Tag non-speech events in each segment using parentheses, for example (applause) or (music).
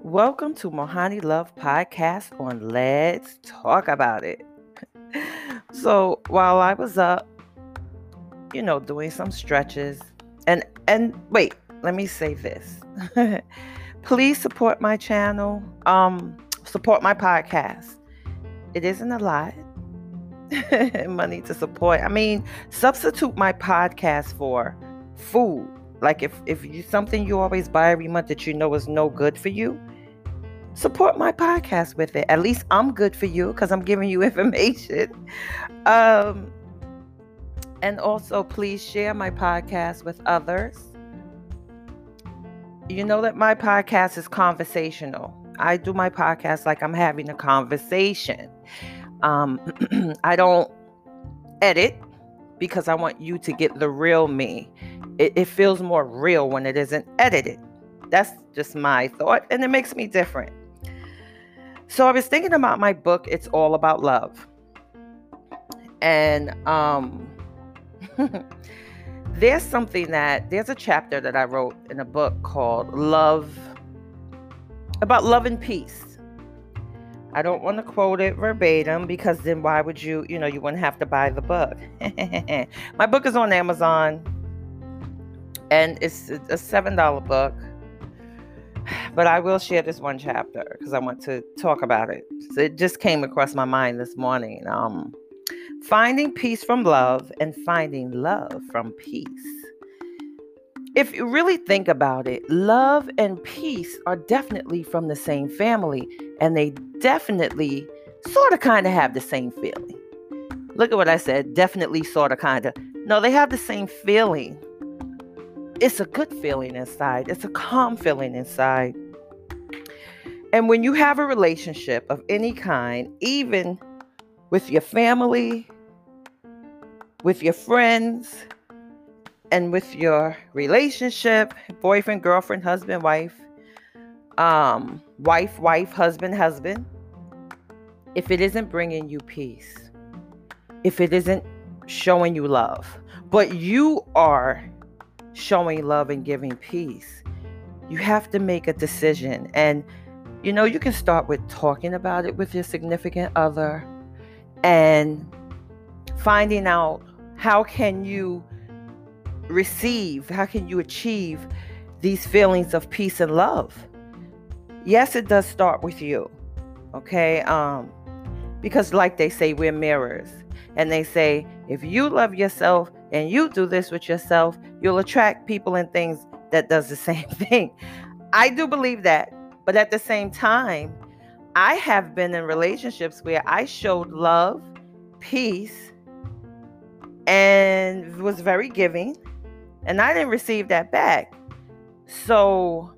Welcome to Mohanni Love Podcast on Let's Talk About It. so while I was up, you know, doing some stretches, and and wait, let me say this. (laughs) Please support my channel. Um, support my podcast. It isn't a lot. (laughs) Money to support. I mean, substitute my podcast for food. Like if if you something you always buy every month that you know is no good for you, support my podcast with it. At least I'm good for you because I'm giving you (laughs) information. Um, and also, please share my podcast with others. You know that my podcast is conversational. I do my podcast like I'm having a conversation. Um, (clears throat) I don't edit because I want you to get the real me. It, it feels more real when it isn't edited. That's just my thought, and it makes me different. So I was thinking about my book, It's All About Love. And um, (laughs) there's something that, there's a chapter that I wrote in a book called Love, about love and peace. I don't want to quote it verbatim because then why would you, you know, you wouldn't have to buy the book. (laughs) my book is on Amazon and it's a $7 book (sighs) but I will share this one chapter because I want to talk about it. So it just came across my mind this morning. Um, finding peace from love and finding love from peace. If you really think about it, love and peace are definitely from the same family, and they definitely sort of kind of have the same feeling. Look at what I said definitely, sort of, kind of. No, they have the same feeling it's a good feeling inside, it's a calm feeling inside. And when you have a relationship of any kind, even with your family, with your friends, and with your relationship, boyfriend, girlfriend, husband, wife, um, wife, wife, husband, husband, if it isn't bringing you peace, if it isn't showing you love, but you are showing love and giving peace. You have to make a decision. And, you know, you can start with talking about it with your significant other and finding out how can you receive, how can you achieve these feelings of peace and love. Yes, it does start with you. Okay? Um because like they say we're mirrors and they say if you love yourself and you do this with yourself, you'll attract people and things that does the (laughs) same thing. I do believe that. But at the same time, I have been in relationships where I showed love, peace, and was very giving, and I didn't receive that back. So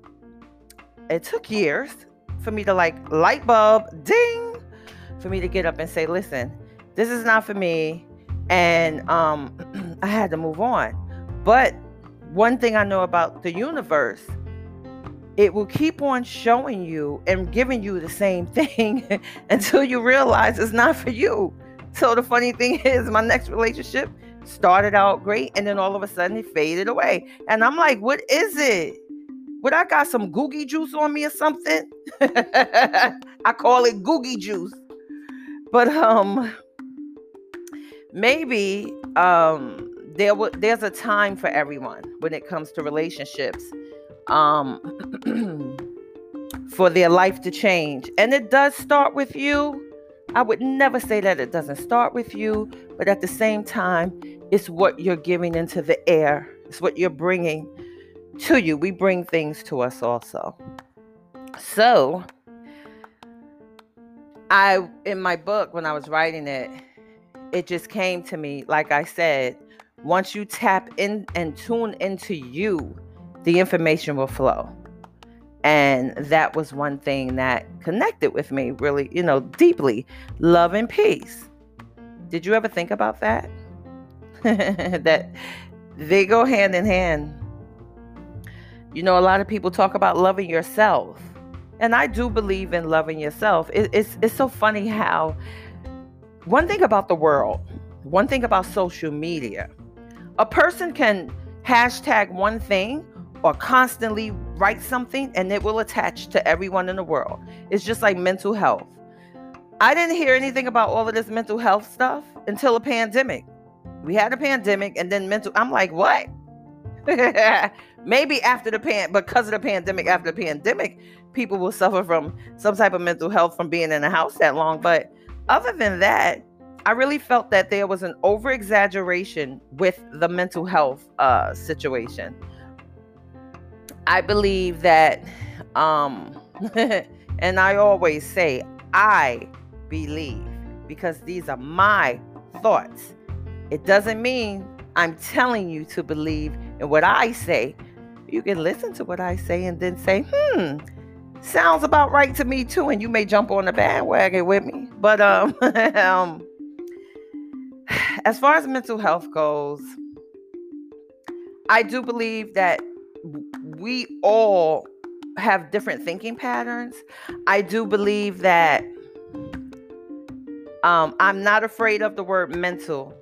it took years for me to like light bulb ding for me to get up and say, listen, this is not for me and um, (clears throat) I had to move on. But one thing I know about the universe, it will keep on showing you and giving you the same thing (laughs) until you realize it's not for you. So the funny thing (laughs) is, my next relationship started out great and then all of a sudden it faded away. And I'm like, what is it? Would I got some googie juice on me or something? (laughs) I call it googie juice. But um maybe um, there w- there's a time for everyone when it comes to relationships um, (clears throat) for their life to change and it does start with you i would never say that it doesn't start with you but at the same time it's what you're giving into the air. It's what you're bringing to you. We bring things to us also. So i in my book when i was writing it it just came to me, like I said, once you tap in and tune into you, the information will flow. And that was one thing that connected with me really, you know, deeply love and peace. Did you ever think about that? (laughs) that they go hand in hand. You know, a lot of people talk about loving yourself. And I do believe in loving yourself. It, it's, it's so funny how one thing about the world, one thing about social media, A person can hashtag one thing or constantly write something and it will attach to everyone in the world. It's just like mental health. I didn't hear anything about all of this mental health stuff until a pandemic. We had a pandemic and then mental I'm like, "What?" (laughs) Maybe after the pan because of the pandemic, after the pandemic, people will suffer from some type of mental health from being in a house that long, but other than that, I really felt that there was an over exaggeration with the mental health uh, situation. I believe that, um, (laughs) and I always say, I believe because these are my thoughts. It doesn't mean I'm telling you to believe in what I say. You can listen to what I say and then say, hmm, sounds about right to me too. And you may jump on the bandwagon with me. But um, (laughs) um as far as mental health goes, I do believe that we all have different thinking patterns. I do believe that um, I'm not afraid of the word mental.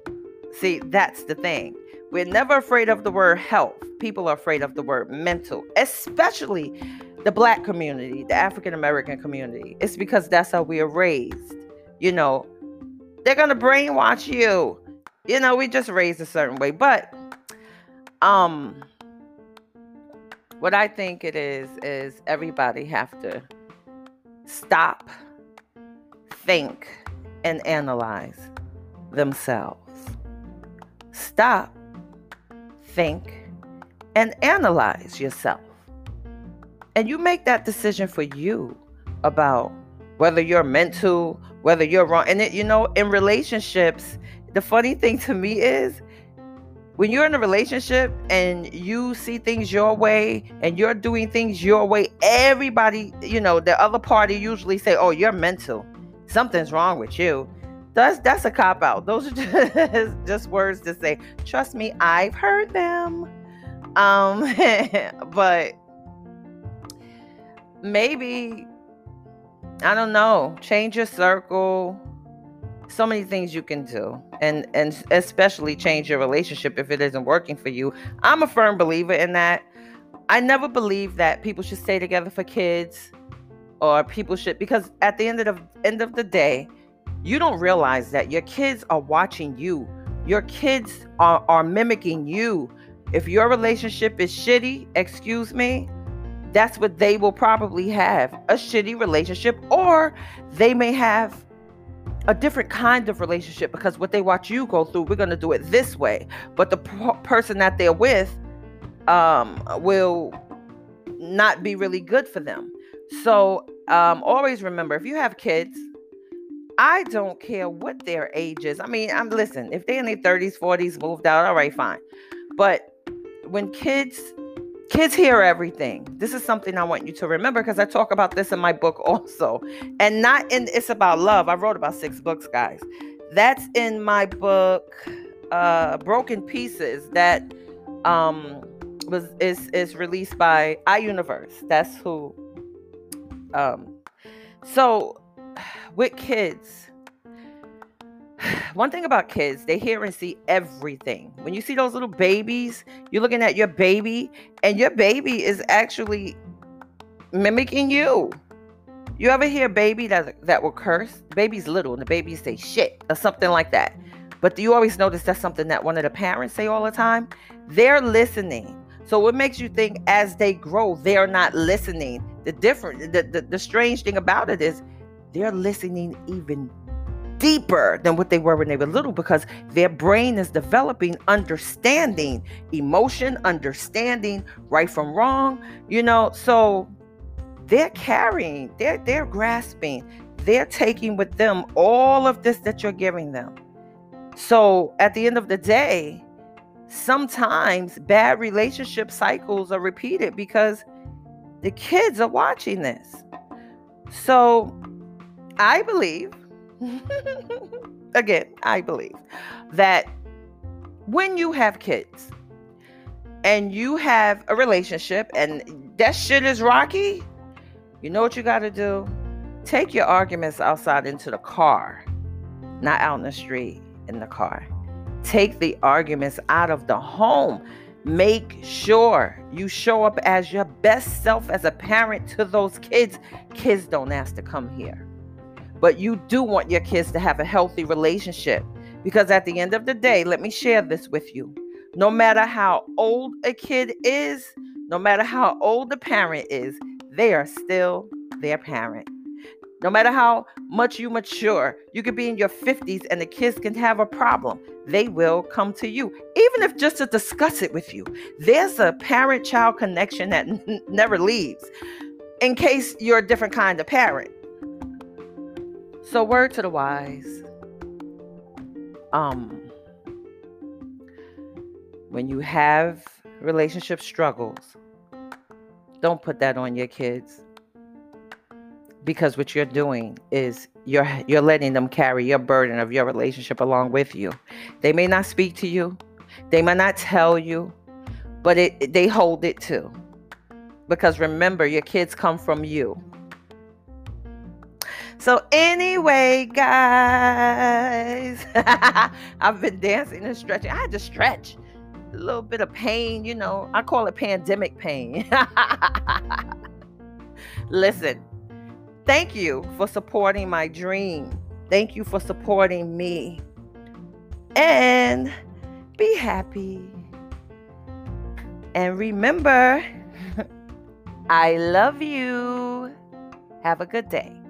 See, that's the thing. We're never afraid of the word health. People are afraid of the word mental, especially the black community, the African American community. It's because that's how we are raised. You know, they're going to brainwash you you know, we just raised a certain way. But um what I think it is is everybody have to stop, think, and analyze themselves. Stop, think, and analyze yourself. And you make that decision for you about whether you're mental, whether you're wrong. And it, you know, in relationships, the funny thing to me is when you're in a relationship and you see things your way and you're doing things your way, everybody, you know, the other party usually say, "Oh, you're mental. Something's wrong with you." That's that's a cop out. Those are (laughs) just, just words to say. Trust me, I've heard them. Um, (laughs) but maybe I don't know. Change your circle so many things you can do and and especially change your relationship if it isn't working for you. I'm a firm believer in that. I never believe that people should stay together for kids or people should because at the end of the end of the day you don't realize that your kids are watching you. Your kids are, are mimicking you. If your relationship is shitty excuse me that's what they will probably have a shitty relationship or they may have a different kind of relationship because what they watch you go through, we're going to do it this way. But the p- person that they're with um, will not be really good for them. So um, always remember if you have kids, I don't care what their age is. I mean, I'm listen, if they're in their 30s, 40s, moved out, all right, fine. But when kids Kids hear everything. This is something I want you to remember because I talk about this in my book (laughs) also. And not in It's About Love. I wrote about six books, guys. That's in my book, uh, Broken Pieces, that um was is is released by iUniverse. That's who um so (sighs) with kids one thing about kids, they hear and see everything. When you see those little babies, you're looking at your baby, and your baby is actually mimicking you. You ever hear a baby that that will curse? The baby's little and the baby say shit or something like that. But do you always notice that's something that one of the parents say all the time? They're listening. So what makes you think as they grow, they're not listening? The different the, the, the strange thing about it is they're listening even deeper than what they were when they were little because their brain is developing understanding emotion understanding right from wrong you know? So they're carrying they're they're grasping they're taking with them all of this that you're giving them. So at the end of the day sometimes bad relationship cycles are repeated because the kids are watching this. So i believe (laughs) Again, I believe that when you have kids and you have a relationship and that shit is rocky, you know what you got to do? Take your arguments outside into the car, not out in the street in the car. Take the arguments out of the home. Make sure you show up as your best self as a parent to those kids. Kids don't ask to come here, but you do want your kids to have a healthy relationship because at the end of the day, let me share this with you. No matter how old a kid is, no matter how old the parent is, they are still their parent. No matter how much you mature, you could be in your 50s and the kids can have a problem. They will come to you, even if just to discuss it with you. There's a parent child connection that (laughs) n- never leaves in case you're a different kind of parent. So, word to the wise. Um, when you have relationship struggles, don't put that on your kids because what you're doing is you're you're letting them carry your burden of your relationship along with you. They may not speak to you, they may not tell you, but it they hold it too. Because remember, your kids come from you. So anyway, guys, (laughs) I've been dancing and stretching. I had to stretch. A little bit of pain, you know. I call it pandemic pain. (laughs) Listen, Thank you for supporting my dream. Thank you for supporting me. And be happy. And remember, (laughs) I love you. Have a good day.